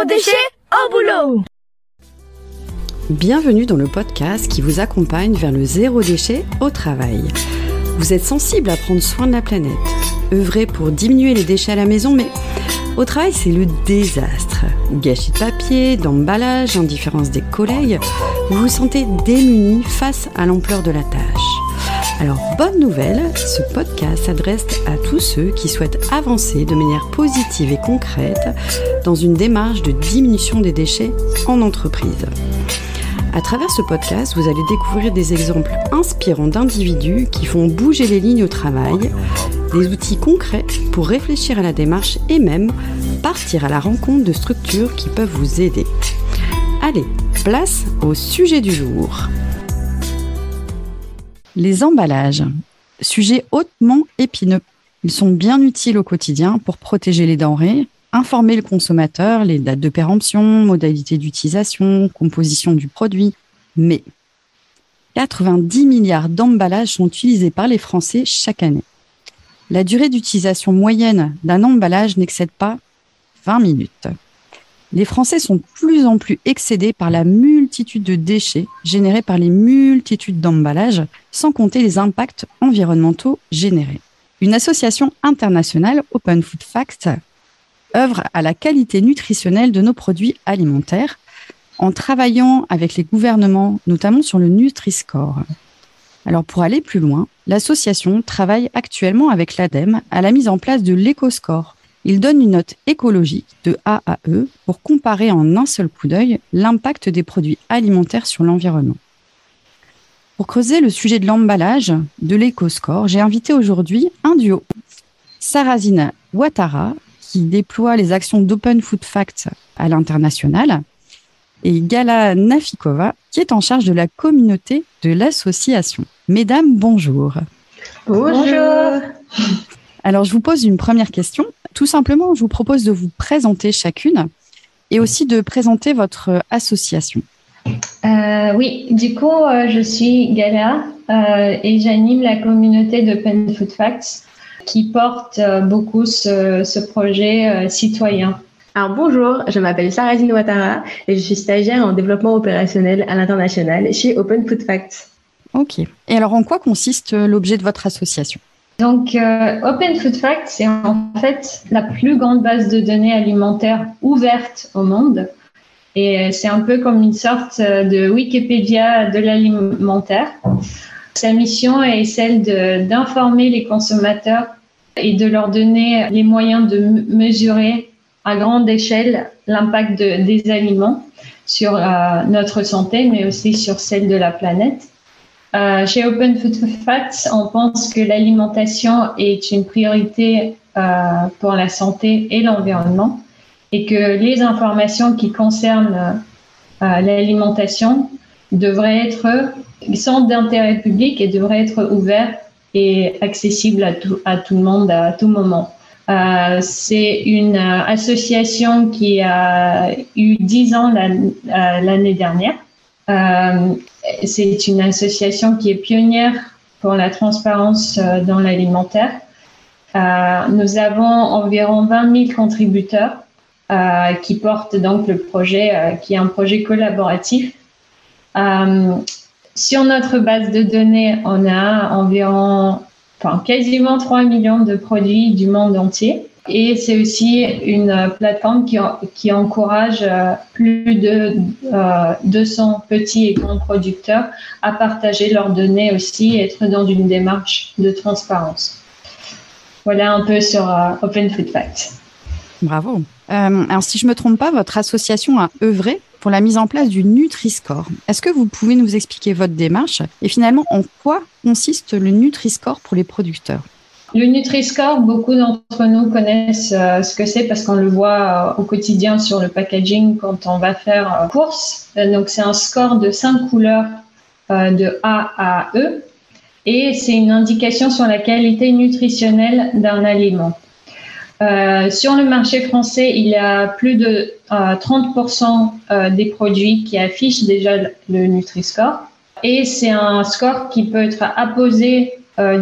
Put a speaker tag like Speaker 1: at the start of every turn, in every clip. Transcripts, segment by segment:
Speaker 1: Zéro déchet au boulot
Speaker 2: Bienvenue dans le podcast qui vous accompagne vers le zéro déchet au travail. Vous êtes sensible à prendre soin de la planète, œuvrer pour diminuer les déchets à la maison, mais au travail, c'est le désastre. Gâchis de papier, d'emballage, indifférence des collègues, vous vous sentez démuni face à l'ampleur de la tâche. Alors, bonne nouvelle, ce podcast s'adresse à tous ceux qui souhaitent avancer de manière positive et concrète dans une démarche de diminution des déchets en entreprise. À travers ce podcast, vous allez découvrir des exemples inspirants d'individus qui font bouger les lignes au travail, des outils concrets pour réfléchir à la démarche et même partir à la rencontre de structures qui peuvent vous aider. Allez, place au sujet du jour. Les emballages. Sujet hautement épineux. Ils sont bien utiles au quotidien pour protéger les denrées, informer le consommateur, les dates de péremption, modalités d'utilisation, composition du produit. Mais 90 milliards d'emballages sont utilisés par les Français chaque année. La durée d'utilisation moyenne d'un emballage n'excède pas 20 minutes. Les Français sont de plus en plus excédés par la multitude de déchets générés par les multitudes d'emballages, sans compter les impacts environnementaux générés. Une association internationale, Open Food Facts, œuvre à la qualité nutritionnelle de nos produits alimentaires en travaillant avec les gouvernements, notamment sur le Nutri-Score. Alors pour aller plus loin, l'association travaille actuellement avec l'ADEME à la mise en place de l'éco-score. Il donne une note écologique de A à E pour comparer en un seul coup d'œil l'impact des produits alimentaires sur l'environnement. Pour creuser le sujet de l'emballage de l'éco-score, j'ai invité aujourd'hui un duo. Sarazina Ouattara qui déploie les actions d'Open Food Facts à l'international, et Gala Nafikova, qui est en charge de la communauté de l'association. Mesdames, bonjour.
Speaker 3: Bonjour.
Speaker 2: Alors, je vous pose une première question. Tout simplement, je vous propose de vous présenter chacune et aussi de présenter votre association.
Speaker 3: Euh, oui, du coup, euh, je suis Gala euh, et j'anime la communauté d'Open Food Facts qui porte euh, beaucoup ce, projet euh, citoyen.
Speaker 4: Alors bonjour, je m'appelle Sarazine Ouattara et je suis stagiaire en développement opérationnel à l'international chez Open Food Facts.
Speaker 2: Ok. Et alors en quoi consiste euh, l'objet de votre association?
Speaker 3: Donc, Open Food Facts, c'est en fait la plus grande base de données alimentaires ouverte au monde. Et c'est un peu comme une sorte de Wikipédia de l'alimentaire. Sa mission est celle d'informer les consommateurs et de leur donner les moyens de mesurer à grande échelle l'impact des aliments sur euh, notre santé, mais aussi sur celle de la planète. Euh, chez Open Food Facts, on pense que l'alimentation est une priorité euh, pour la santé et l'environnement et que les informations qui concernent l'alimentation devraient être sont d'intérêt public et devraient être ouverts et accessibles à tout, à tout le monde à tout moment. Euh, c'est une euh, association qui a eu 10 ans euh, l'année dernière. Euh, c'est une association qui est pionnière pour la transparence euh, dans l'alimentaire. Euh, nous avons environ 20 000 contributeurs qui portent donc le projet, qui est un projet collaboratif. Sur notre base de données, on a environ, enfin, quasiment 3 millions de produits du monde entier. Et c'est aussi une plateforme qui, encourage euh, plus de 200 euh, petits et grands producteurs à partager leurs données aussi et être dans une démarche de transparence. Voilà un peu sur euh, Open Food Facts.
Speaker 2: Bravo. alors, si je ne me trompe pas, votre association a œuvré pour la mise en place du Nutri-Score. Est-ce que vous pouvez nous expliquer votre démarche et finalement en quoi consiste le Nutri-Score pour les producteurs?
Speaker 3: Le Nutri-Score, beaucoup d'entre nous connaissent euh, ce que c'est parce qu'on le voit euh, au quotidien sur le packaging quand on va faire euh, course. donc, c'est un score de cinq couleurs de A à E et c'est une indication sur la qualité nutritionnelle d'un aliment. Sur le marché français, il y a plus de 30% euh, euh, des produits qui affichent déjà le Nutri-Score. Et c'est un score qui peut être apposé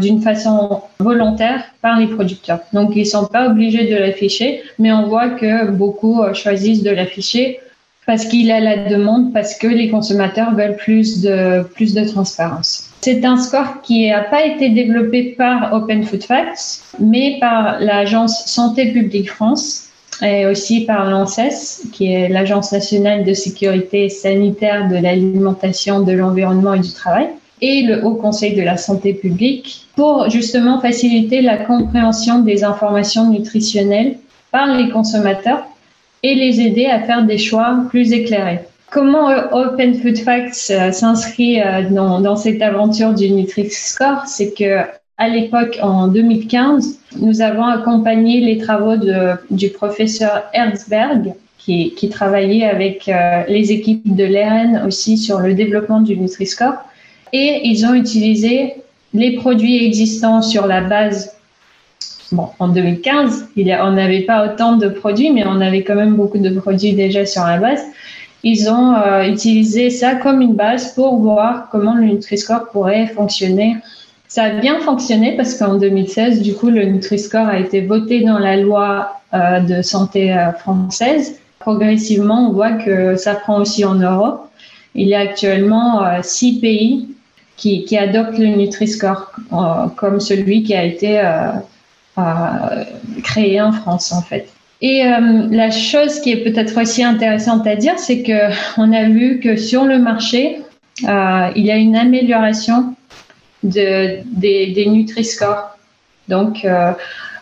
Speaker 3: d'une façon volontaire par les producteurs. Donc, ils sont pas obligés de l'afficher, mais on voit que beaucoup choisissent de l'afficher parce qu'il a la demande, parce que les consommateurs veulent plus de, plus de transparence. C'est un score qui n'a pas été développé par Open Food Facts, mais par l'agence Santé publique France et aussi par l'ANSES, qui est l'Agence nationale de sécurité sanitaire de l'alimentation, de l'environnement et du travail, et le Haut Conseil de la santé publique, pour justement faciliter la compréhension des informations nutritionnelles par les consommateurs et les aider à faire des choix plus éclairés. Comment euh, Open Food Facts euh, s'inscrit euh, dans, cette aventure du Nutri-Score? C'est que à l'époque, en 2015, nous avons accompagné les travaux du professeur Herzberg, qui travaillait avec les équipes de l'ERN aussi sur le développement du Nutri-Score. Et ils ont utilisé les produits existants sur la base Bon, en 2015, il y a, on n'avait pas autant de produits, mais on avait quand même beaucoup de produits déjà sur la base. Ils ont euh, utilisé ça comme une base pour voir comment le Nutri-Score pourrait fonctionner. Ça a bien fonctionné parce qu'en 2016, du coup, le Nutri-Score a été voté dans la loi euh, de santé euh, française. Progressivement, on voit que ça prend aussi en Europe. Il y a actuellement six pays qui, adoptent le Nutri-Score comme celui qui a été créé en France en fait. Et euh, la chose qui est peut-être aussi intéressante à dire, c'est que on a vu que sur le marché, euh, il y a une amélioration de, des, des Nutri-Score. Donc, euh,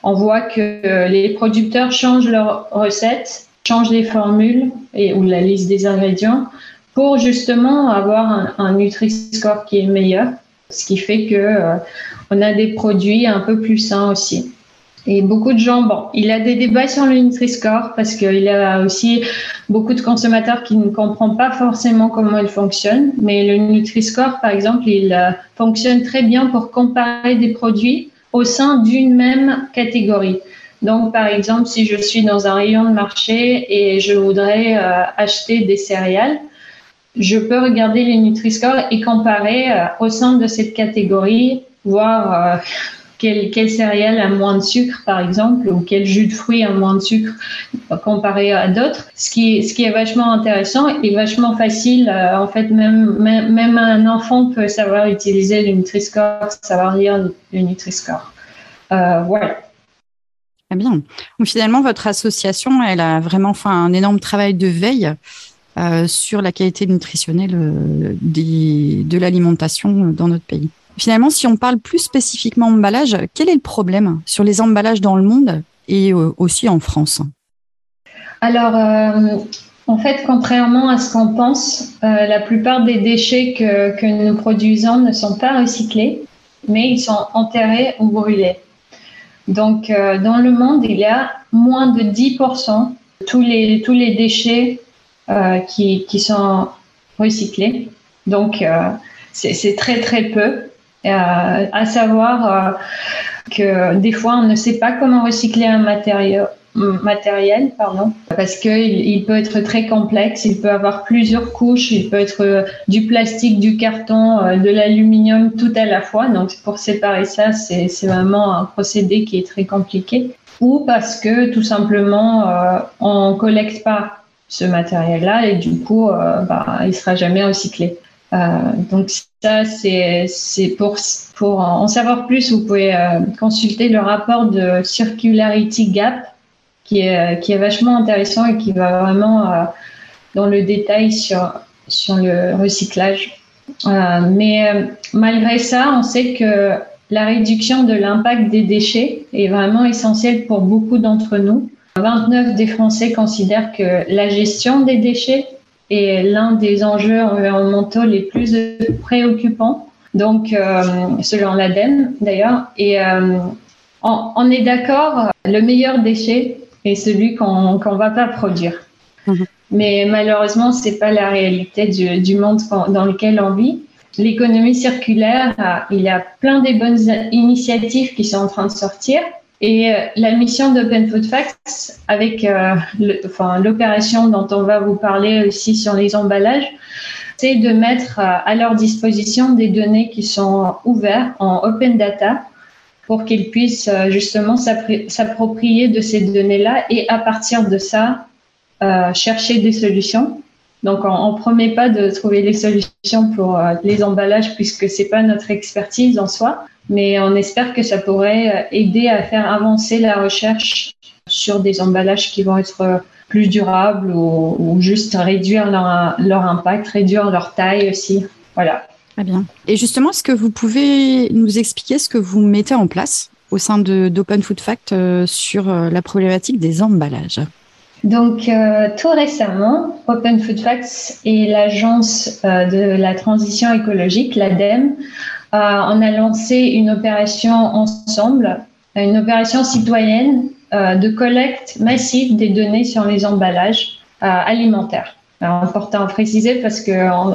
Speaker 3: on voit que les producteurs changent leurs recettes, changent les formules et, ou la liste des ingrédients pour justement avoir un, Nutri-Score qui est meilleur, ce qui fait que on a des produits un peu plus sains aussi. Et beaucoup de gens, bon, il a des débats sur le Nutri-Score parce qu'il y a aussi beaucoup de consommateurs qui ne comprennent pas forcément comment il fonctionne. Mais le Nutri-Score, par exemple, il euh, fonctionne très bien pour comparer des produits au sein d'une même catégorie. Donc, par exemple, si je suis dans un rayon de marché et je voudrais euh, acheter des céréales, je peux regarder les Nutri-Score et comparer euh, au sein de cette catégorie, voir quel, quel céréale a moins de sucre, par exemple, ou quel jus de fruits a moins de sucre comparé à d'autres. Ce qui, ce qui est vachement intéressant et vachement facile. Euh, en fait, même, même, un enfant peut savoir utiliser le Nutri-Score, savoir lire le Nutri-Score. Euh, voilà.
Speaker 2: Très bien. Finalement, votre association, elle a vraiment fait un énorme travail de veille euh, sur la qualité nutritionnelle euh, de l'alimentation dans notre pays. Finalement, si on parle plus spécifiquement emballage, quel est le problème sur les emballages dans le monde et euh, aussi en France?
Speaker 3: Alors, euh, en fait, contrairement à ce qu'on pense, euh, la plupart des déchets que, nous produisons ne sont pas recyclés, mais ils sont enterrés ou brûlés. Donc, dans le monde, il y a moins de 10% de tous les, tous les déchets qui, qui, sont recyclés. Donc, c'est très, très peu. Euh, à savoir euh, que des fois, on ne sait pas comment recycler un matériau, matériel, pardon, parce qu'il il peut être très complexe, il peut avoir plusieurs couches, il peut être euh, du plastique, du carton, de l'aluminium, tout à la fois. Donc pour séparer ça, c'est vraiment un procédé qui est très compliqué. Ou parce que tout simplement, euh, on collecte pas ce matériel-là et du coup, euh, bah, il sera jamais recyclé. Euh, donc ça, c'est pour, pour en savoir plus, vous pouvez euh, consulter le rapport de Circularity Gap, qui est, qui est vachement intéressant et qui va vraiment euh, dans le détail sur, sur le recyclage. mais malgré ça, on sait que la réduction de l'impact des déchets est vraiment essentielle pour beaucoup d'entre nous. 29 des Français considèrent que la gestion des déchets est l'un des enjeux environnementaux les plus préoccupants, donc euh, selon l'ADEME d'ailleurs. Et euh, on, est d'accord, le meilleur déchet est celui qu'on ne va pas produire. Mhm. Mais malheureusement, c'est pas la réalité du, du monde dans lequel on vit. L'économie circulaire, il y a plein de bonnes initiatives qui sont en train de sortir. Et euh, la mission d'Open Food Facts, avec euh, l'opération dont on va vous parler aussi sur les emballages, c'est de mettre à leur disposition des données qui sont ouvertes en open data pour qu'ils puissent euh, justement s'approprier de ces données-là et à partir de ça, euh, chercher des solutions. Donc, on ne promet pas de trouver les solutions pour euh, les emballages puisque c'est pas notre expertise en soi, mais on espère que ça pourrait aider à faire avancer la recherche sur des emballages qui vont être plus durables ou, juste réduire leur, leur impact, réduire leur taille aussi. Voilà.
Speaker 2: Très bien. Et justement, est-ce que vous pouvez nous expliquer ce que vous mettez en place au sein d'Open Food Fact euh, sur euh, la problématique des emballages?
Speaker 3: Donc, euh, tout récemment, Open Food Facts et l'Agence de la transition écologique, l'ADEME, on a lancé une opération ensemble, une opération citoyenne de collecte massive des données sur les emballages alimentaires important à préciser parce que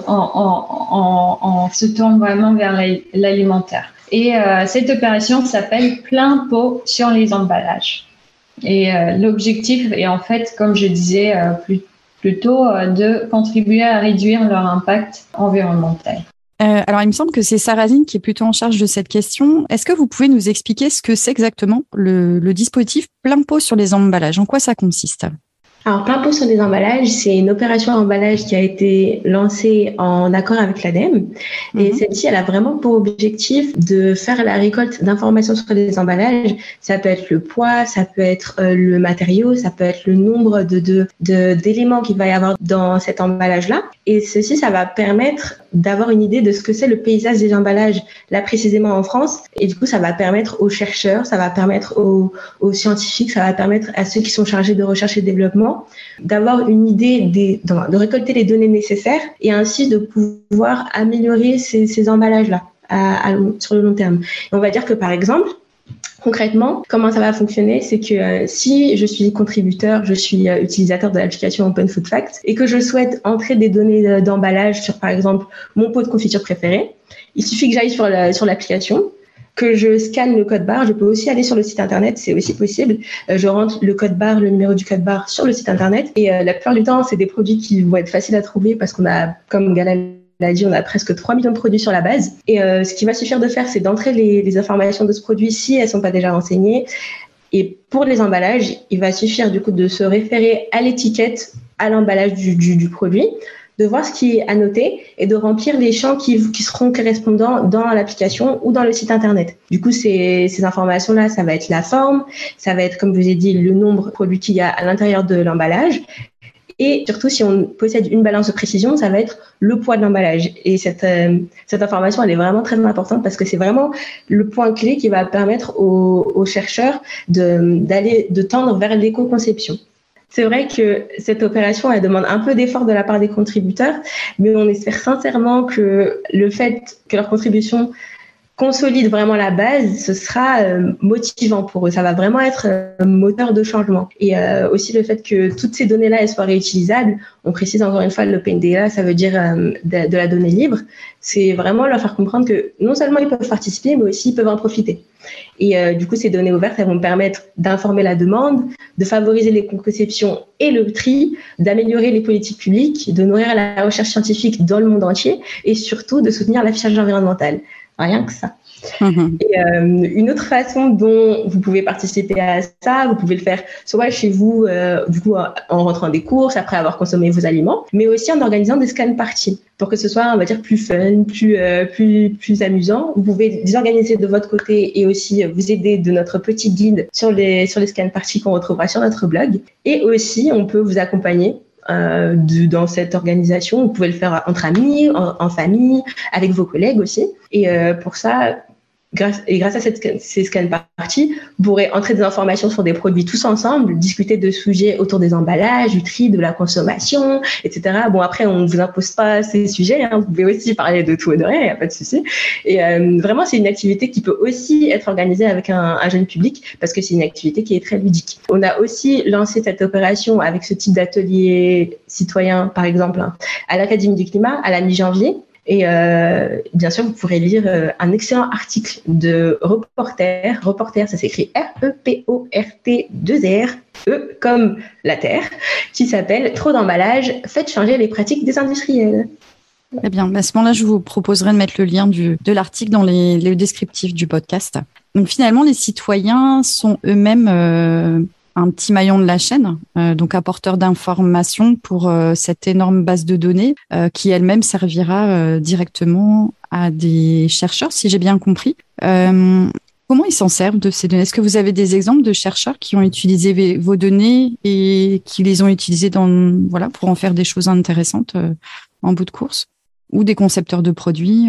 Speaker 3: on, se tourne vraiment vers l'alimentaire. Et euh, cette opération s'appelle plein pot sur les emballages. Et euh, l'objectif est en fait, comme je disais euh, plus, plus tôt, de contribuer à réduire leur impact environnemental.
Speaker 2: Alors, il me semble que c'est Sarrazine qui est plutôt en charge de cette question. Est-ce que vous pouvez nous expliquer ce que c'est exactement le, le dispositif plein pot sur les emballages? En quoi ça consiste?
Speaker 4: Alors, plein pot sur des emballages, c'est une opération emballage qui a été lancée en accord avec l'ADEME. Et mhm. celle-ci, elle a vraiment pour objectif de faire la récolte d'informations sur les emballages. Ça peut être le poids, ça peut être euh, le matériau, ça peut être le nombre de, de, d'éléments qu'il va y avoir dans cet emballage-là. Et ceci, ça va permettre d'avoir une idée de ce que c'est le paysage des emballages, là précisément en France. Et du coup, ça va permettre aux chercheurs, ça va permettre aux, aux scientifiques, ça va permettre à ceux qui sont chargés de recherche et développement d'avoir une idée, des, de, récolter les données nécessaires et ainsi de pouvoir améliorer ces, emballages-là sur le long terme. on va dire que par exemple, Concrètement, comment ça va fonctionner C'est que euh, si je suis contributeur, je suis euh, utilisateur de l'application Open Food Facts et que je souhaite entrer des données d'emballage sur, par exemple, mon pot de confiture préféré, il suffit que j'aille sur l'application, que je scanne le code barre. Je peux aussi aller sur le site internet, c'est aussi possible. Euh, je rentre le code barre, le numéro du code barre sur le site internet. Et euh, la plupart du temps, c'est des produits qui vont être faciles à trouver parce qu'on a, comme Galal l'a dit, on a presque 3 millions de produits sur la base. Et euh, ce qui va suffire de faire, c'est d'entrer les, informations de ce produit si elles sont pas déjà renseignées. Et pour les emballages, il va suffire du coup de se référer à l'étiquette, à l'emballage du produit de voir ce qui est annoté et de remplir les champs qui, qui seront correspondants dans l'application ou dans le site internet. Du coup, ces, informations-là, ça va être la forme, ça va être, comme je vous ai dit, le nombre de produits qu'il y a à l'intérieur de l'emballage. Et surtout, si on possède une balance de précision, ça va être le poids de l'emballage. Et cette, euh, cette information, elle est vraiment très importante parce que c'est vraiment le point clé qui va permettre aux, aux chercheurs d'aller, de tendre vers l'éco-conception. C'est vrai que cette opération, elle demande un peu d'effort de la part des contributeurs, mais on espère sincèrement que le fait que leur contribution consolide vraiment la base, ce sera euh, motivant pour eux. Ça va vraiment être un moteur de changement. Et euh, aussi le fait que toutes ces données-là soient réutilisables. On précise encore une fois le data, ça veut dire euh, de, la donnée libre. C'est vraiment leur faire comprendre que non seulement ils peuvent participer, mais aussi ils peuvent en profiter. Et du coup, ces données ouvertes, elles vont permettre d'informer la demande, de favoriser les conceptions et le tri, d'améliorer les politiques publiques, de nourrir la recherche scientifique dans le monde entier et surtout de soutenir l'affichage environnemental. Rien que ça. Mhm. Et euh, une autre façon dont vous pouvez participer à ça, vous pouvez le faire soit chez vous, euh, du coup, en rentrant des courses, après avoir consommé vos aliments, mais aussi en organisant des scan parties pour que ce soit, on va dire, plus fun, plus, euh, plus, plus amusant. Vous pouvez les organiser de votre côté et aussi vous aider de notre petit guide sur les, sur les scan parties qu'on retrouvera sur notre blog. Et aussi, on peut vous accompagner euh, de, dans cette organisation. Vous pouvez le faire entre amis, en, famille, avec vos collègues aussi. Et euh, pour ça, grâce, et grâce à cette, ces scan parties, vous pourrez entrer des informations sur des produits tous ensemble, discuter de sujets autour des emballages, du tri, de la consommation, etc. Bon, après, on ne vous impose pas ces sujets. Hein. Vous pouvez aussi parler de tout et de rien, il n'y a pas de souci. Et euh, vraiment, c'est une activité qui peut aussi être organisée avec un, un jeune public parce que c'est une activité qui est très ludique. On a aussi lancé cette opération avec ce type d'atelier citoyen, par exemple, hein, à l'Académie du climat à la mi-janvier. Et euh, bien sûr, vous pourrez lire euh, un excellent article de Reporter. Reporter, ça s'écrit R-E-P-O-R-T-2-R, E comme la Terre, qui s'appelle Trop d'emballage, faites changer les pratiques des industriels.
Speaker 2: Très bien. À ce moment-là, je vous proposerai de mettre le lien de l'article dans les, le descriptif du podcast. Donc finalement, les citoyens sont eux-mêmes euh, un petit maillon de la chaîne, euh, donc apporteurs d'informations pour euh, cette énorme base de données euh, qui elle-même servira euh, directement à des chercheurs, si j'ai bien compris. Euh, comment ils s'en servent de ces données? Est-ce que vous avez des exemples de chercheurs qui ont utilisé vos données et qui les ont utilisées dans, voilà, pour en faire des choses intéressantes euh, en bout de course? Ou des concepteurs de produits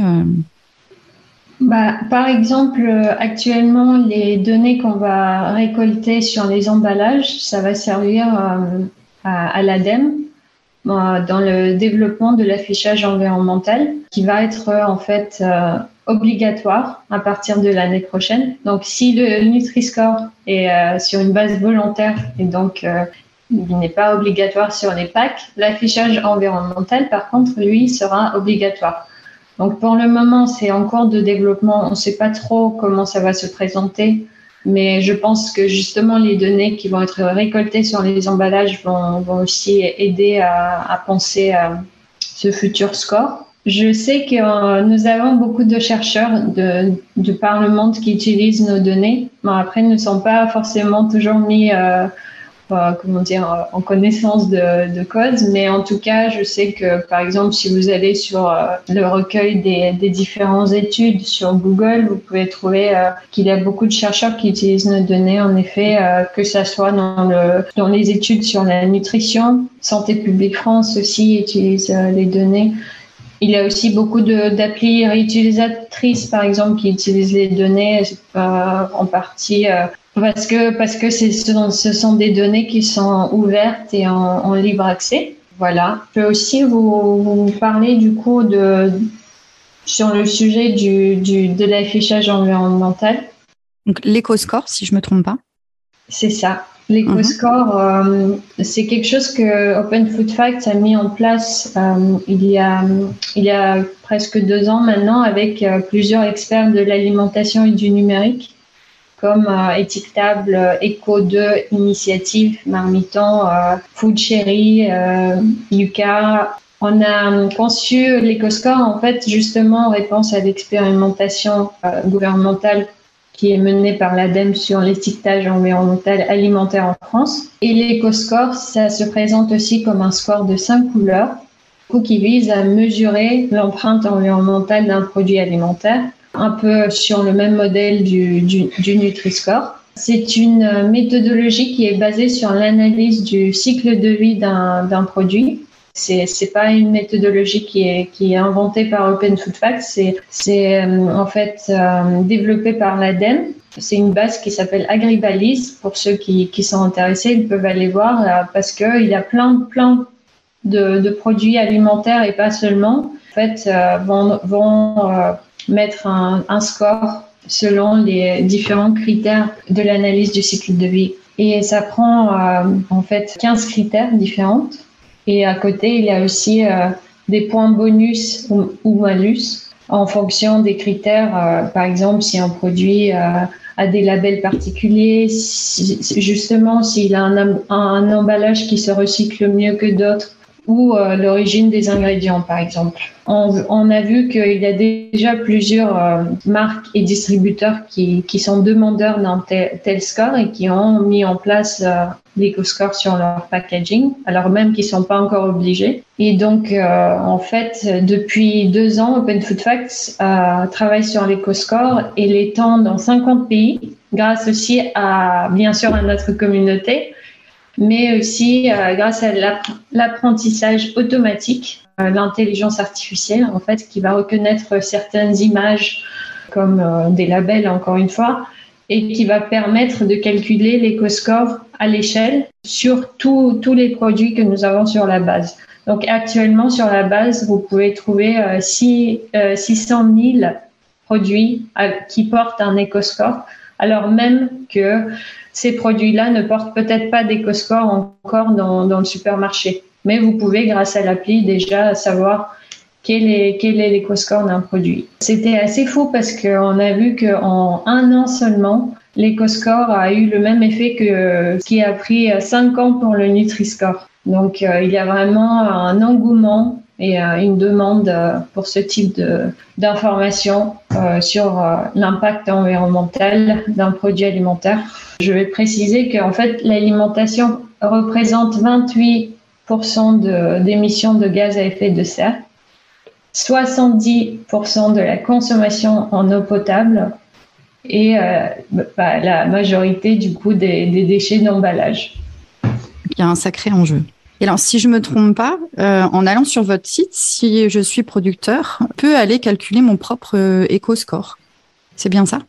Speaker 3: Bah, par exemple, euh, actuellement, les données qu'on va récolter sur les emballages, ça va servir euh, à, à l'ADEME euh, dans le développement de l'affichage environnemental qui va être euh, en fait euh, obligatoire à partir de l'année prochaine. Donc, si le Nutri-Score est euh, sur une base volontaire et donc euh, il n'est pas obligatoire sur les packs, l'affichage environnemental, par contre, lui, sera obligatoire. Donc pour le moment, c'est en cours de développement. On ne sait pas trop comment ça va se présenter, mais je pense que justement les données qui vont être récoltées sur les emballages vont, aussi aider à, penser à ce futur score. Je sais que euh, nous avons beaucoup de chercheurs de, de par le monde qui utilisent nos données. Bon, après, ne sont pas forcément toujours mis euh, comment dire, euh, en connaissance de, de cause, mais en tout cas, je sais que, par exemple, si vous allez sur euh, le recueil des, différentes études sur Google, vous pouvez trouver euh, qu'il y a beaucoup de chercheurs qui utilisent nos données, en effet, que ça soit dans, le, dans les études sur la nutrition. Santé publique France aussi utilise les données. Il y a aussi beaucoup d'applis réutilisatrices, par exemple, qui utilisent les données en partie parce que parce que c'est ce sont, ce sont des données qui sont ouvertes et en, en libre accès. Voilà. Je peux aussi vous, vous parler du coup de sur le sujet du, du de l'affichage environnemental.
Speaker 2: Donc l'éco-score, si je me trompe pas.
Speaker 3: C'est ça. L'éco-score, euh, c'est quelque chose que Open Food Facts a mis en place euh, il, y a, il y a presque deux ans maintenant avec euh, plusieurs experts de l'alimentation et du numérique, comme euh, Étiquetable, euh, Eco2, Initiative, Marmiton, euh, Food Cherry, euh, Yuka. On a conçu l'éco-score en fait justement en réponse à l'expérimentation gouvernementale qui est menée par l'ADEME sur l'étiquetage environnemental alimentaire en France. Et l'éco-score, ça se présente aussi comme un score de cinq couleurs qui vise à mesurer l'empreinte environnementale d'un produit alimentaire, un peu sur le même modèle du, du, Nutri-Score. C'est une méthodologie qui est basée sur l'analyse du cycle de vie d'un produit. C'est c'est pas une méthodologie qui est qui est inventée par Open Food Facts. C'est euh, en fait euh, développé par l'ADEME. C'est une base qui s'appelle Agribalise. Pour ceux qui qui sont intéressés, ils peuvent aller voir euh, parce que il y a plein plein de, produits alimentaires et pas seulement. En fait, euh, vont euh, mettre un, score selon les différents critères de l'analyse du cycle de vie. Et ça prend euh, en fait 15 critères différents. Et à côté, il y a aussi euh, des points bonus ou, malus en fonction des critères. Euh, par exemple, si un produit a des labels particuliers, justement s'il a un, un, emballage qui se recycle mieux que d'autres, ou euh, l'origine des ingrédients, par exemple. On, on a vu qu'il y a déjà plusieurs euh, marques et distributeurs qui, qui sont demandeurs d'un tel, score et qui ont mis en place euh, l'éco-score sur leur packaging, alors même qu'ils ne sont pas encore obligés. Et donc, euh, en fait, depuis deux ans, Open Food Facts travaille sur l'éco-score et l'étend dans 50 pays, grâce aussi à, bien sûr, à notre communauté, mais aussi euh, grâce à l'apprentissage automatique, euh, l'intelligence artificielle, en fait, qui va reconnaître certaines images comme euh, des labels, encore une fois, et qui va permettre de calculer l'éco-score à l'échelle sur tous les produits que nous avons sur la base. Donc actuellement, sur la base, vous pouvez trouver euh, six, 600 000 produits qui portent un éco-score, alors même que ces produits-là ne portent peut-être pas d'éco-score encore dans, dans, le supermarché. Mais vous pouvez, grâce à l'appli, déjà savoir quel est, quel est l'éco-score d'un produit. C'était assez fou parce qu'on a vu qu'en un an seulement, l'éco-score a eu le même effet que ce qui a pris cinq ans pour le Nutri-Score. Donc, euh, il y a vraiment un engouement et une demande pour ce type d'information sur l'impact environnemental d'un produit alimentaire. Je vais préciser qu'en fait, l'alimentation représente 28% d'émissions de, gaz à effet de serre, 70% de la consommation en eau potable et bah, la majorité du coup des déchets d'emballage.
Speaker 2: Il y a un sacré enjeu. Et alors, si je me trompe pas, euh, en allant sur votre site, si je suis producteur, je peux aller calculer mon propre euh, éco-score. C'est bien ça?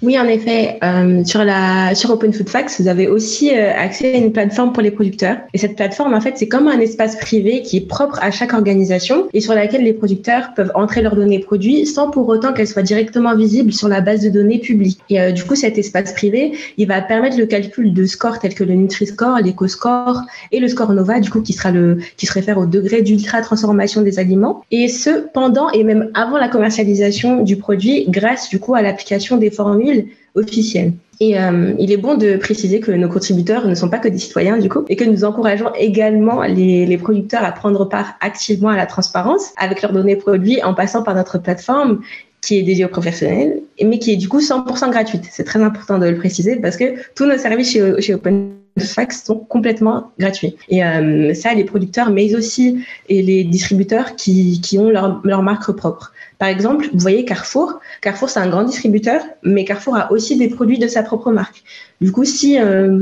Speaker 4: Oui, en effet, euh, sur la sur Open Food Facts, vous avez aussi euh, accès à une plateforme pour les producteurs. Et cette plateforme, en fait, c'est comme un espace privé qui est propre à chaque organisation et sur laquelle les producteurs peuvent entrer leurs données produits sans pour autant qu'elles soient directement visibles sur la base de données publique. Et euh, du coup, cet espace privé, il va permettre le calcul de scores tels que le Nutri-Score, l'Eco-Score et le Score Nova, du coup, qui sera le qui se réfère au degré d'ultra transformation des aliments. Et ce, pendant et même avant la commercialisation du produit, grâce du coup à l'application des formules officielle. Et euh, il est bon de préciser que nos contributeurs ne sont pas que des citoyens du coup, et que nous encourageons également les, producteurs à prendre part activement à la transparence avec leurs données produits en passant par notre plateforme qui est dédiée aux professionnels, mais qui est du coup 100% gratuite. C'est très important de le préciser parce que tous nos services chez, chez OpenFax sont complètement gratuits. Et euh, ça, les producteurs, mais aussi et les distributeurs qui, qui ont leur marque propre. Par exemple, vous voyez Carrefour. Carrefour, c'est un grand distributeur, mais Carrefour a aussi des produits de sa propre marque. Du coup, si, euh,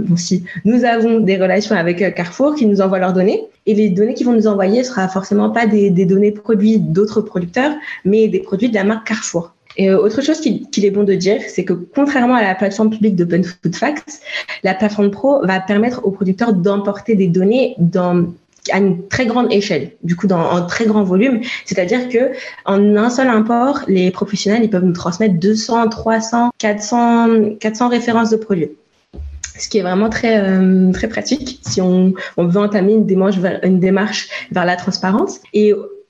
Speaker 4: nous avons des relations avec euh, Carrefour qui nous envoient leurs données, et les données qu'ils vont nous envoyer ne sera forcément pas des, des données produits d'autres producteurs, mais des produits de la marque Carrefour. Et euh, autre chose qu'il est bon de dire, c'est que contrairement à la plateforme publique d'Open Food Facts, la plateforme pro va permettre aux producteurs d'emporter des données dans à une très grande échelle, du coup dans en très grand volume. C'est-à-dire que en un seul import, les professionnels ils peuvent nous transmettre 200, 300, 400, 400 références de produits. Ce qui est vraiment très euh, très pratique si on, on veut entamer une démarche vers la transparence.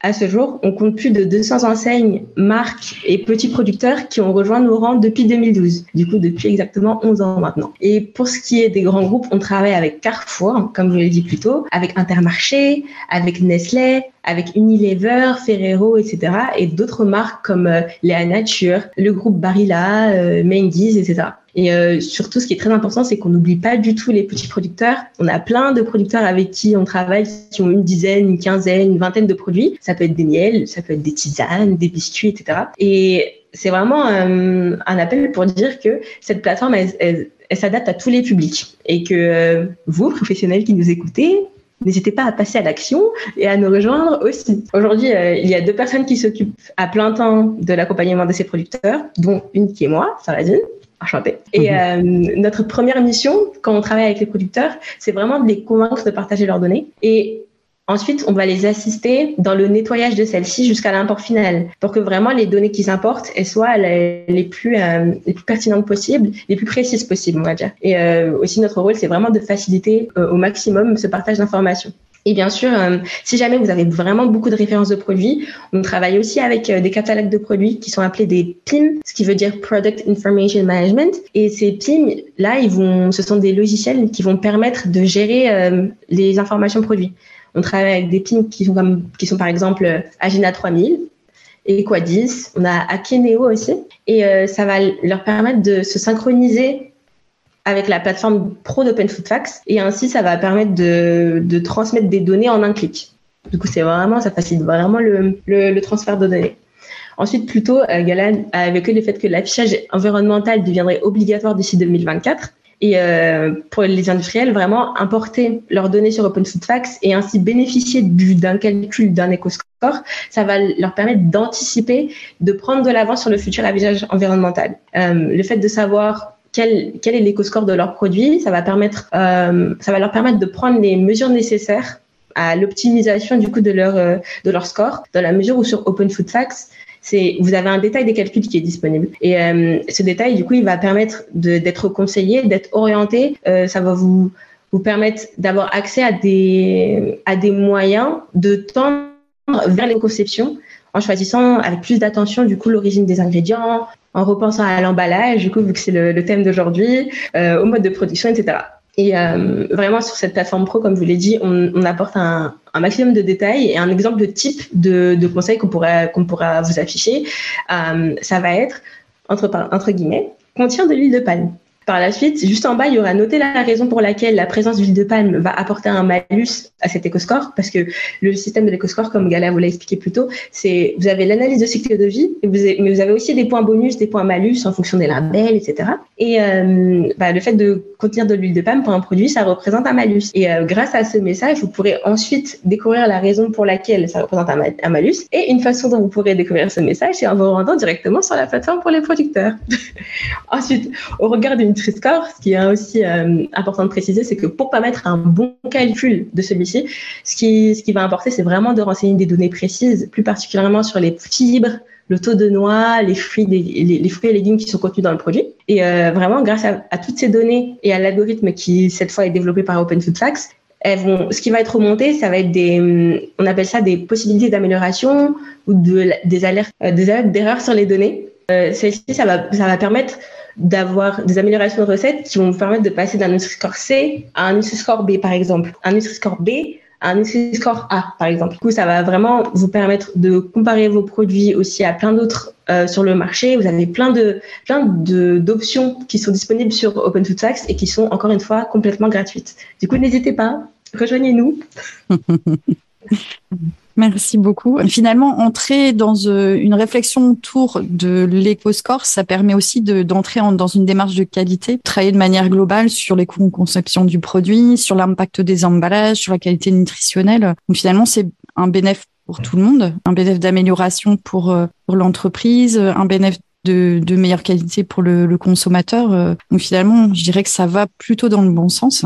Speaker 4: À ce jour, on compte plus de 200 enseignes, marques et petits producteurs qui ont rejoint nos rangs depuis 2012. Du coup, depuis exactement 11 ans maintenant. Et pour ce qui est des grands groupes, on travaille avec Carrefour, comme je l'ai dit plus tôt, avec Intermarché, avec Nestlé, avec Unilever, Ferrero, etc. et d'autres marques comme euh, Léa Nature, le groupe Barilla, euh, etc. Et euh, surtout, ce qui est très important, c'est qu'on n'oublie pas du tout les petits producteurs. On a plein de producteurs avec qui on travaille, qui ont une dizaine, une quinzaine, une vingtaine de produits. Ça peut être des miels, ça peut être des tisanes, des biscuits, etc. Et c'est vraiment euh, un appel pour dire que cette plateforme, elle, s'adapte à tous les publics et que euh, vous, professionnels qui nous écoutez, N'hésitez pas à passer à l'action et à nous rejoindre aussi. Aujourd'hui, il y a deux personnes qui s'occupent à plein temps de l'accompagnement de ces producteurs, dont une qui est moi, Saradine, enchantée. Et mhm. euh, notre première mission, quand on travaille avec les producteurs, c'est vraiment de les convaincre de partager leurs données. Et ensuite, on va les assister dans le nettoyage de celles-ci jusqu'à l'import final, pour que vraiment les données qu'ils importent elles soient les, plus euh, les plus pertinentes possibles, les plus précises possibles, on va dire. Et euh, aussi notre rôle, c'est vraiment de faciliter au maximum ce partage d'informations. Et bien sûr, euh, si jamais vous avez vraiment beaucoup de références de produits, on travaille aussi avec euh, des catalogues de produits qui sont appelés des PIM, ce qui veut dire Product Information Management. Et ces PIM, là, ils vont, ce sont des logiciels qui vont permettre de gérer euh, les informations produits. On travaille avec des PIM qui sont, comme, qui sont par exemple Agena 3000, Equadis, on a Akeneo aussi, et ça va leur permettre de se synchroniser avec la plateforme pro d'Open Food Facts. Et ainsi, ça va permettre de, transmettre des données en un clic. Du coup, c'est vraiment, ça facilite vraiment le, le, transfert de données. Ensuite, plutôt, euh, Galan a évoqué le fait que l'affichage environnemental deviendrait obligatoire d'ici 2024. Et euh, pour les industriels, vraiment importer leurs données sur Open Food Facts et ainsi bénéficier d'un calcul d'un éco-score, ça va leur permettre d'anticiper, de prendre de l'avance sur le futur affichage environnemental. Euh, le fait de savoir quel, est l'éco-score de leur produit. Ça va, permettre, euh, ça va leur permettre de prendre les mesures nécessaires à l'optimisation du coup de leur, euh, de score, dans la mesure où sur Open Food Facts, vous avez un détail des calculs qui est disponible. Et euh, ce détail, du coup, il va permettre d'être conseillé, d'être orienté. Ça va vous vous permettre d'avoir accès à des à des moyens de tendre vers les conceptions en choisissant avec plus d'attention du coup l'origine des ingrédients, en repensant à l'emballage, du coup vu que c'est le, thème d'aujourd'hui, euh, au mode de production, etc. Et vraiment, sur cette plateforme pro, comme je vous l'ai dit, on, apporte un, maximum de détails et un exemple de type de, conseils qu'on pourra vous afficher. ça va être, entre guillemets, contient de l'huile de palme. Par la suite, juste en bas, il y aura noté la raison pour laquelle la présence d'huile de palme va apporter un malus à cet éco-score, parce que le système de l'éco-score, comme Gala vous l'a expliqué plus tôt, c'est vous avez l'analyse de cycle de vie, mais vous avez aussi des points bonus, des points malus en fonction des labels, etc. Et euh, bah, le fait de contenir de l'huile de palme pour un produit, ça représente un malus. Et euh, grâce à ce message, vous pourrez ensuite découvrir la raison pour laquelle ça représente un, un malus. Et une façon dont vous pourrez découvrir ce message, c'est en vous rendant directement sur la plateforme pour les producteurs. ensuite, au regard d'une Ce qui est aussi euh, important de préciser, c'est que pour permettre un bon calcul de celui-ci, ce qui, ce qui va importer, c'est vraiment de renseigner des données précises, plus particulièrement sur les fibres, le taux de noix, les fruits, les, et légumes qui sont contenus dans le produit. Et euh, vraiment, grâce à, toutes ces données et à l'algorithme qui, cette fois, est développé par Open Food Facts, ce qui va être remonté, ça va être des, on appelle ça des possibilités d'amélioration ou de, des alertes, euh, des d'erreurs sur les données. Celle-ci, ça va permettre d'avoir des améliorations de recettes qui vont vous permettre de passer d'un Nutri-Score C à un Nutri-Score B, par exemple. Un Nutri-Score B à un Nutri-Score A, par exemple. Du coup, ça va vraiment vous permettre de comparer vos produits aussi à plein d'autres euh, sur le marché. Vous avez plein de plein d'options qui sont disponibles sur Open Food Facts et qui sont encore une fois complètement gratuites. Du coup, n'hésitez pas, rejoignez-nous.
Speaker 2: Merci beaucoup. Finalement, entrer dans euh, une réflexion autour de l'éco-score, ça permet aussi d'entrer dans une démarche de qualité, travailler de manière globale sur les coûts de conception du produit, sur l'impact des emballages, sur la qualité nutritionnelle. Donc finalement, c'est un bénéfice pour tout le monde, un bénéfice d'amélioration pour, euh, pour l'entreprise, un bénéfice de, meilleure qualité pour le, le, consommateur. Euh. Donc finalement, je dirais que ça va plutôt dans le bon sens.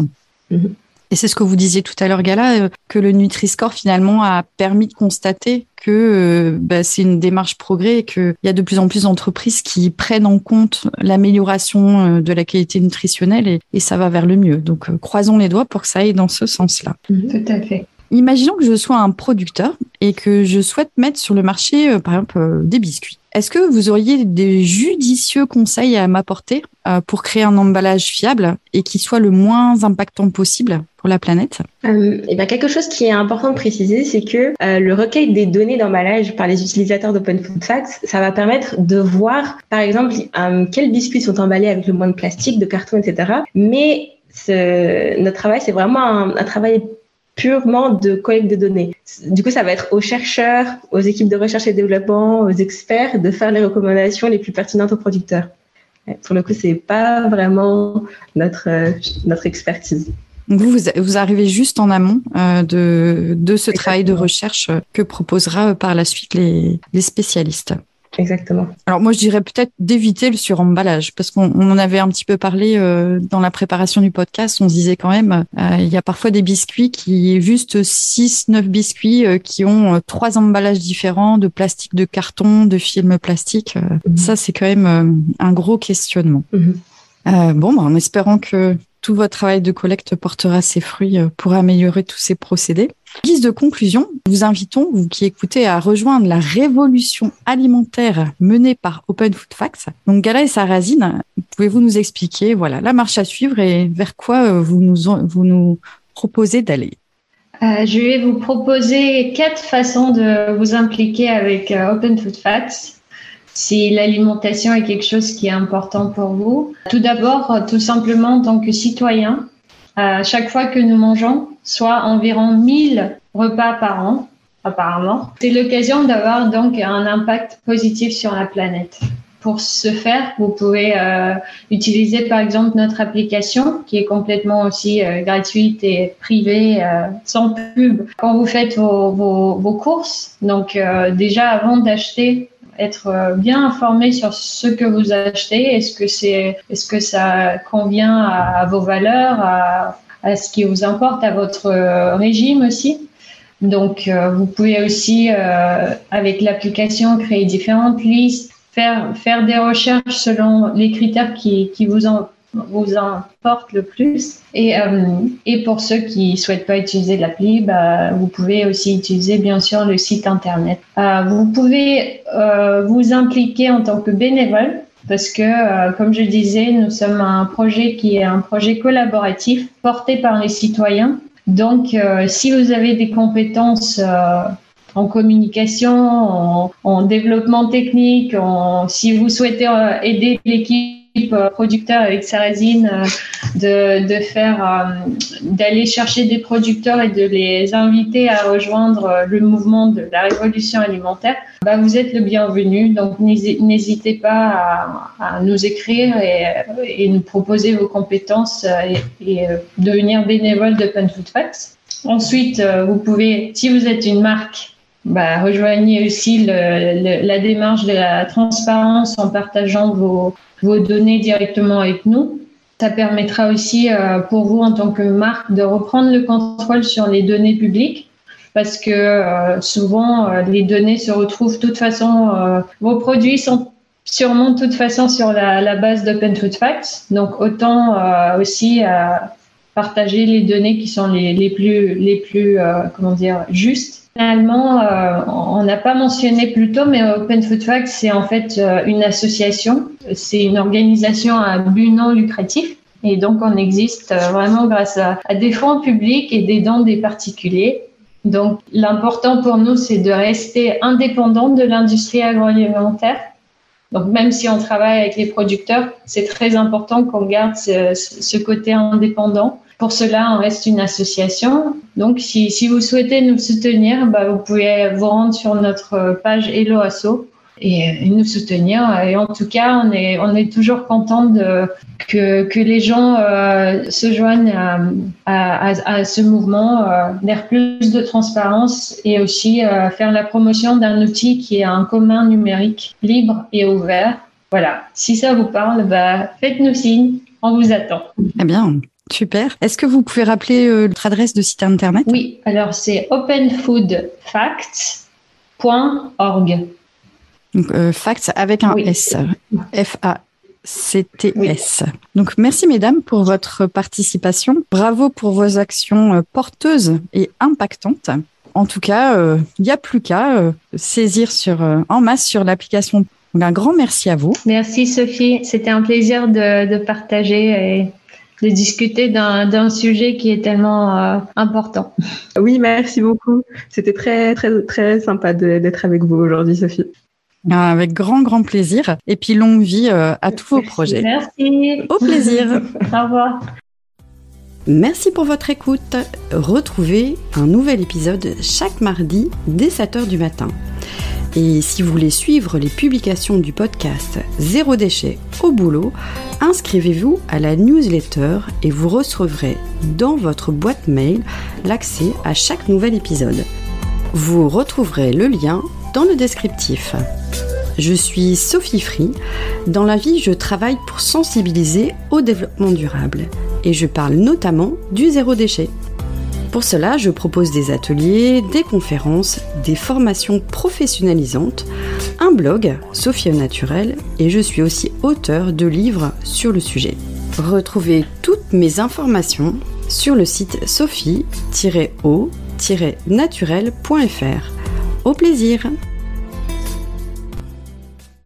Speaker 2: Mm-hmm. Et c'est ce que vous disiez tout à l'heure, Gala, euh, que le Nutri-Score finalement a permis de constater que euh, bah, c'est une démarche progrès et qu'il y a de plus en plus d'entreprises qui prennent en compte l'amélioration euh, de la qualité nutritionnelle et, et, ça va vers le mieux. Donc croisons les doigts pour que ça aille dans ce sens-là.
Speaker 3: Tout à fait.
Speaker 2: Imaginons que je sois un producteur et que je souhaite mettre sur le marché, par exemple, des biscuits. Est-ce que vous auriez des judicieux conseils à m'apporter pour créer un emballage fiable et qui soit le moins impactant possible pour la planète?
Speaker 4: Euh, et bien Quelque chose qui est important de préciser, c'est que euh, le recueil des données d'emballage par les utilisateurs d'Open Food Facts, ça va permettre de voir, par exemple, euh, quels biscuits sont emballés avec le moins de plastique, de carton, etc. Mais ce, notre travail, c'est vraiment un, un travail purement de collecte de données. Du coup, ça va être aux chercheurs, aux équipes de recherche et développement, aux experts de faire les recommandations les plus pertinentes aux producteurs. Pour le coup, c'est pas vraiment notre, notre expertise.
Speaker 2: Vous, vous arrivez juste en amont euh, de, de ce travail de recherche euh, que proposera euh, par la suite les, les spécialistes.
Speaker 4: Exactement.
Speaker 2: Alors moi, je dirais peut-être d'éviter le suremballage, parce qu'on en avait un petit peu parlé dans la préparation du podcast. On se disait quand même, il y a parfois des biscuits qui, juste 6, 9 biscuits qui ont trois emballages différents de plastique, de carton, de film plastique. Mhm. Ça, c'est quand même un gros questionnement. Mhm. bon, bah, en espérant que tout votre travail de collecte portera ses fruits euh, pour améliorer tous ces procédés. guise de conclusion, nous invitons, vous qui écoutez, à rejoindre la révolution alimentaire menée par Open Food Facts. Donc, Gala et Sarrazine, pouvez-vous nous expliquer, voilà, la marche à suivre et vers quoi euh, vous nous, vous nous proposez d'aller?
Speaker 3: Euh, je vais vous proposer quatre façons de vous impliquer avec Open Food Facts si l'alimentation est quelque chose qui est important pour vous. Tout d'abord, tout simplement en tant que citoyen, à chaque fois que nous mangeons, soit environ 1000 repas par an, apparemment, c'est l'occasion d'avoir donc un impact positif sur la planète. Pour ce faire, vous pouvez euh, utiliser par exemple notre application qui est complètement aussi euh, gratuite et privée, euh, sans pub, quand vous faites vos courses. Donc déjà avant d'acheter être euh, bien informé sur ce que vous achetez. Est-ce que c'est, est-ce que ça convient à, vos valeurs, à, ce qui vous importe, à votre euh, régime aussi? Donc, euh, vous pouvez aussi, avec l'application, créer différentes listes, faire, faire des recherches selon les critères qui, qui vous en, vous importe le plus. Et, euh, et pour ceux qui souhaitent pas utiliser l'appli, bah, vous pouvez aussi utiliser bien sûr le site internet. Euh, vous pouvez euh, vous impliquer en tant que bénévole parce que, euh, comme je disais, nous sommes un projet qui est un projet collaboratif porté par les citoyens. Donc, euh, si vous avez des compétences euh, en communication, en, en, développement technique, en, si vous souhaitez aider l'équipe producteur avec Sarrazine euh, de, de faire euh, d'aller chercher des producteurs et de les inviter à rejoindre le mouvement de la révolution alimentaire, bah vous êtes le bienvenu. Donc n'hésitez pas à, nous écrire et, et, nous proposer vos compétences et, devenir bénévole de Pen Food Facts. Ensuite, vous pouvez, si vous êtes une marque bah, rejoignez aussi le, la démarche de la transparence en partageant vos, vos données directement avec nous. Ça permettra aussi euh, pour vous en tant que marque de reprendre le contrôle sur les données publiques parce que euh, souvent euh, les données se retrouvent de toute façon, vos produits sont sûrement de toute façon sur la, la base d'Open Food Facts. Donc autant aussi partager les données qui sont les, les plus, les plus comment dire, justes Finalement, euh, on n'a pas mentionné plus tôt, mais Open Food Facts, c'est en fait euh, une association. C'est une organisation à but non lucratif. Et donc, on existe euh, vraiment grâce à, des fonds publics et des dons des particuliers. Donc, l'important pour nous, c'est de rester indépendant de l'industrie agroalimentaire. Donc, même si on travaille avec les producteurs, c'est très important qu'on garde ce, ce côté indépendant pour cela, on reste une association. Donc, si, si vous souhaitez nous soutenir, bah, vous pouvez vous rendre sur notre page Hello Asso et, nous soutenir. Et en tout cas, on est, on est toujours content de, que, que les gens euh, se joignent à, à, à, ce mouvement euh, vers plus de transparence et aussi euh, faire la promotion d'un outil qui est un commun numérique libre et ouvert. Voilà. Si ça vous parle, bah, faites-nous signe. On vous attend.
Speaker 2: Eh bien, Super. Est-ce que vous pouvez rappeler euh, votre adresse de site internet?
Speaker 3: Oui, alors c'est openfoodfacts.org.
Speaker 2: Donc, euh, facts avec un S. F-A-C-T-S. Donc, merci mesdames pour votre participation. Bravo pour vos actions euh, porteuses et impactantes. En tout cas, il n'y a plus qu'à saisir sur, en masse sur l'application. un grand merci à vous.
Speaker 3: Merci Sophie. C'était un plaisir de, de partager et de discuter d'un sujet qui est tellement euh, important.
Speaker 5: Oui, merci beaucoup. C'était très, très, très sympa d'être avec vous aujourd'hui, Sophie.
Speaker 2: Ah, avec grand, grand plaisir. Et puis longue vie euh, à tous vos projets.
Speaker 3: Merci.
Speaker 2: Au plaisir.
Speaker 3: Au revoir.
Speaker 2: Merci pour votre écoute. Retrouvez un nouvel épisode chaque mardi dès 7h du matin. Et si vous voulez suivre les publications du podcast Zéro déchet au boulot, inscrivez-vous à la newsletter et vous recevrez dans votre boîte mail l'accès à chaque nouvel épisode. Vous retrouverez le lien dans le descriptif. Je suis Sophie Free. Dans la vie, je travaille pour sensibiliser au développement durable et je parle notamment du zéro déchet. Pour cela, je propose des ateliers, des conférences, des formations professionnalisantes, un blog, Sophie Naturel, et je suis aussi auteur de livres sur le sujet. Retrouvez toutes mes informations sur le site sophie-o-naturel.fr. Au plaisir